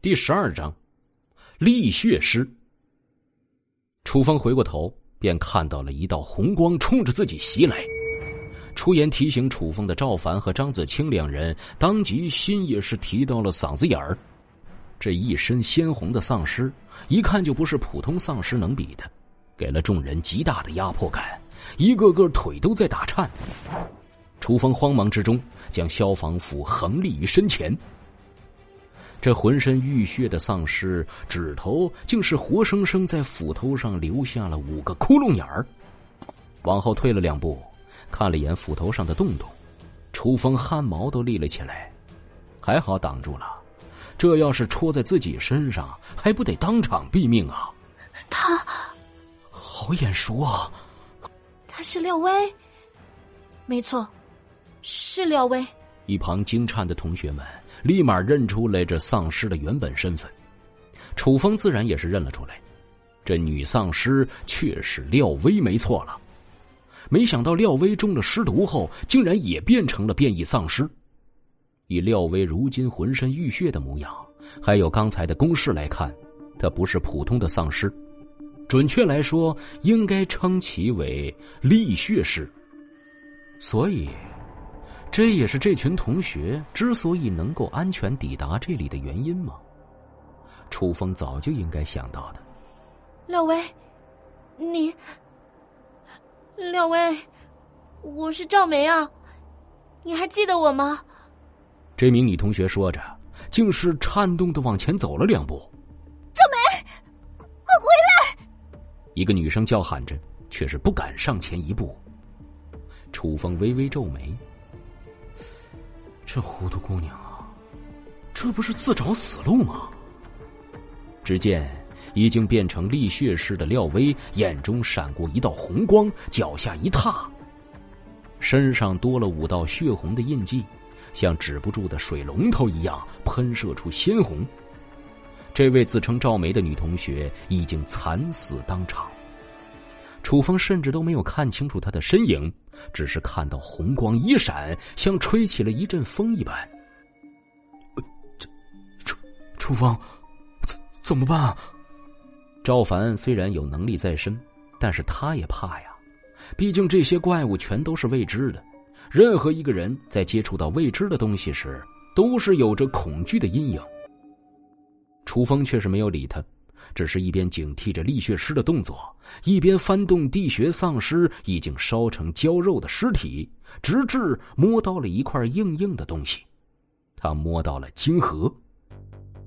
第十二章，力血师。楚风回过头，便看到了一道红光冲着自己袭来。出言提醒楚风的赵凡和张子清两人，当即心也是提到了嗓子眼儿。这一身鲜红的丧尸，一看就不是普通丧尸能比的，给了众人极大的压迫感，一个个腿都在打颤。楚风慌忙之中，将消防斧横立于身前。这浑身浴血的丧尸指头，竟是活生生在斧头上留下了五个窟窿眼儿。往后退了两步，看了一眼斧头上的洞洞，楚风汗毛都立了起来。还好挡住了，这要是戳在自己身上，还不得当场毙命啊！他好眼熟啊！他是廖威，没错，是廖威。一旁惊颤的同学们。立马认出来这丧尸的原本身份，楚风自然也是认了出来，这女丧尸确实廖威没错了。没想到廖威中了尸毒后，竟然也变成了变异丧尸。以廖威如今浑身浴血的模样，还有刚才的攻势来看，他不是普通的丧尸，准确来说，应该称其为力血师。所以。这也是这群同学之所以能够安全抵达这里的原因吗？楚风早就应该想到的。廖威，你，廖威，我是赵梅啊，你还记得我吗？这名女同学说着，竟是颤动的往前走了两步。赵梅，快回来！一个女生叫喊着，却是不敢上前一步。楚风微微皱眉。这糊涂姑娘啊，这不是自找死路吗？只见已经变成力血式的廖威眼中闪过一道红光，脚下一踏，身上多了五道血红的印记，像止不住的水龙头一样喷射出鲜红。这位自称赵梅的女同学已经惨死当场。楚风甚至都没有看清楚她的身影，只是看到红光一闪，像吹起了一阵风一般。这楚楚风，怎怎么办啊？赵凡虽然有能力在身，但是他也怕呀。毕竟这些怪物全都是未知的，任何一个人在接触到未知的东西时，都是有着恐惧的阴影。楚风却是没有理他。只是一边警惕着力血师的动作，一边翻动地穴丧尸已经烧成焦肉的尸体，直至摸到了一块硬硬的东西。他摸到了晶核，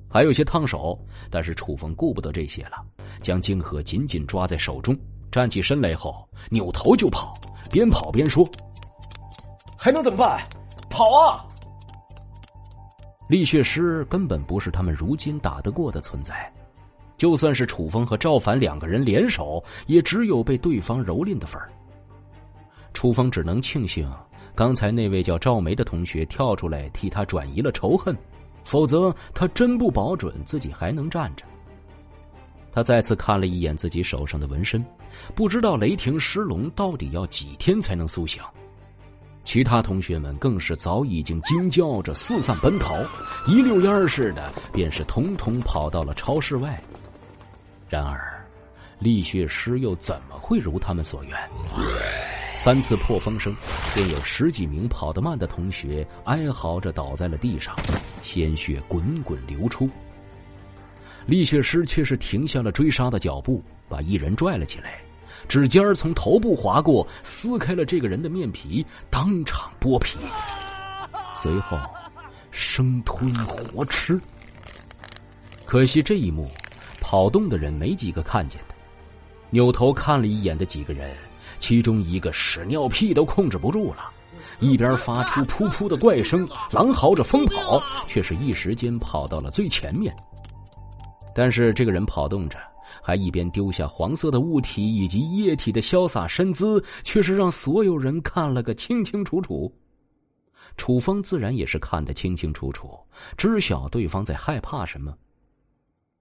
还有些烫手，但是楚风顾不得这些了，将晶核紧紧抓在手中，站起身来后扭头就跑，边跑边说：“还能怎么办？跑啊！”力血师根本不是他们如今打得过的存在。就算是楚风和赵凡两个人联手，也只有被对方蹂躏的份儿。楚风只能庆幸，刚才那位叫赵梅的同学跳出来替他转移了仇恨，否则他真不保准自己还能站着。他再次看了一眼自己手上的纹身，不知道雷霆狮龙到底要几天才能苏醒。其他同学们更是早已经惊叫着四散奔逃，一溜烟儿似的，便是统统跑到了超市外。然而，力血师又怎么会如他们所愿？三次破风声，便有十几名跑得慢的同学哀嚎着倒在了地上，鲜血滚滚流出。力血师却是停下了追杀的脚步，把一人拽了起来，指尖从头部划过，撕开了这个人的面皮，当场剥皮，随后生吞活吃。可惜这一幕。跑动的人没几个看见的，扭头看了一眼的几个人，其中一个屎尿屁都控制不住了，一边发出噗噗的怪声，狼嚎着疯跑，却是一时间跑到了最前面。但是这个人跑动着，还一边丢下黄色的物体以及液体的潇洒身姿，却是让所有人看了个清清楚楚。楚风自然也是看得清清楚楚，知晓对方在害怕什么。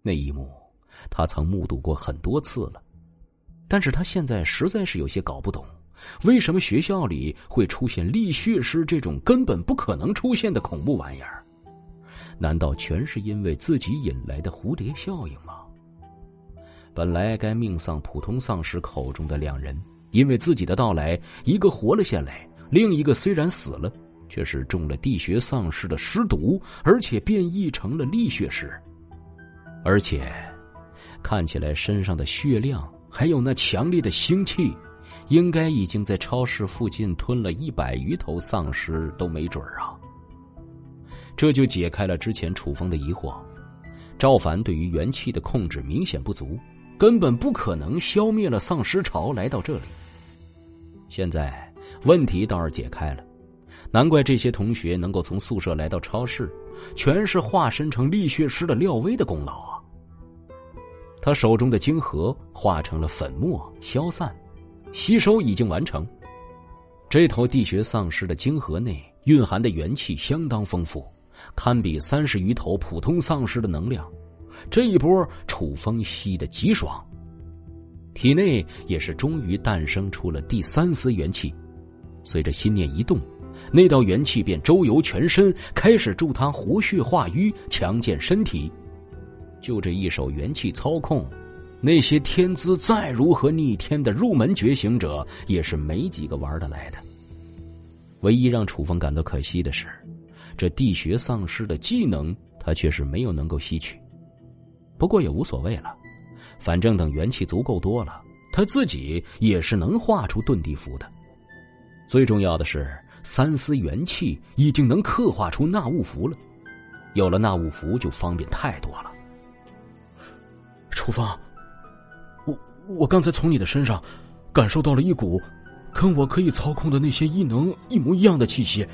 那一幕。他曾目睹过很多次了，但是他现在实在是有些搞不懂，为什么学校里会出现力血师这种根本不可能出现的恐怖玩意儿？难道全是因为自己引来的蝴蝶效应吗？本来该命丧普通丧尸口中的两人，因为自己的到来，一个活了下来，另一个虽然死了，却是中了地穴丧尸的尸毒，而且变异成了力血尸。而且，看起来身上的血量还有那强烈的腥气，应该已经在超市附近吞了一百余头丧尸都没准啊！这就解开了之前楚风的疑惑：赵凡对于元气的控制明显不足。根本不可能消灭了丧尸潮来到这里。现在问题倒是解开了，难怪这些同学能够从宿舍来到超市，全是化身成力血师的廖威的功劳啊！他手中的晶核化成了粉末消散，吸收已经完成。这头地穴丧尸的晶核内蕴含的元气相当丰富，堪比三十余头普通丧尸的能量。这一波楚风吸得极爽，体内也是终于诞生出了第三丝元气。随着心念一动，那道元气便周游全身，开始助他活血化瘀、强健身体。就这一手元气操控，那些天资再如何逆天的入门觉醒者，也是没几个玩得来的。唯一让楚风感到可惜的是，这地穴丧尸的技能，他却是没有能够吸取。不过也无所谓了，反正等元气足够多了，他自己也是能画出遁地符的。最重要的是，三丝元气已经能刻画出纳物符了。有了纳物符，就方便太多了。楚风，我我刚才从你的身上感受到了一股跟我可以操控的那些异能一模一样的气息。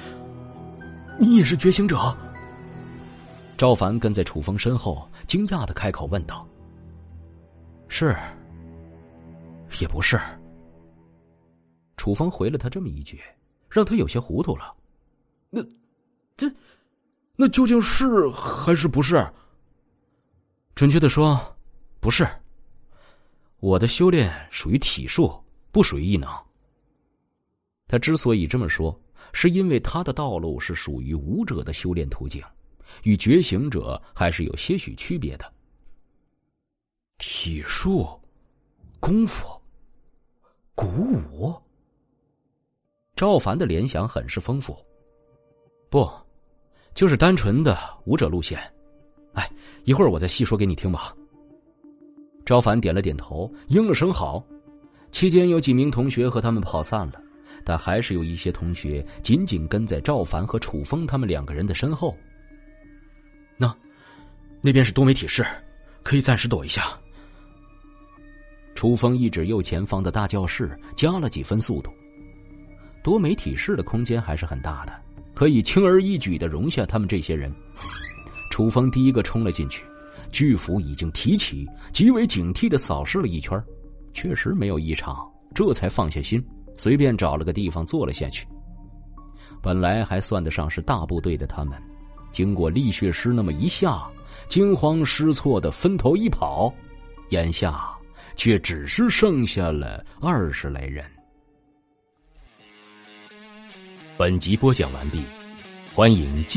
你也是觉醒者？赵凡跟在楚风身后，惊讶的开口问道：“是，也不是？”楚风回了他这么一句，让他有些糊涂了。那，这，那究竟是还是不是？准确的说，不是。我的修炼属于体术，不属于异能。他之所以这么说，是因为他的道路是属于武者的修炼途径。与觉醒者还是有些许区别的。体术、功夫、鼓舞，赵凡的联想很是丰富。不，就是单纯的武者路线。哎，一会儿我再细说给你听吧。赵凡点了点头，应了声好。期间有几名同学和他们跑散了，但还是有一些同学紧紧跟在赵凡和楚风他们两个人的身后。那，那边是多媒体室，可以暂时躲一下。楚风一指右前方的大教室，加了几分速度。多媒体室的空间还是很大的，可以轻而易举的容下他们这些人。楚风第一个冲了进去，巨斧已经提起，极为警惕的扫视了一圈，确实没有异常，这才放下心，随便找了个地方坐了下去。本来还算得上是大部队的他们。经过力血师那么一下，惊慌失措的分头一跑，眼下却只是剩下了二十来人。本集播讲完毕，欢迎继。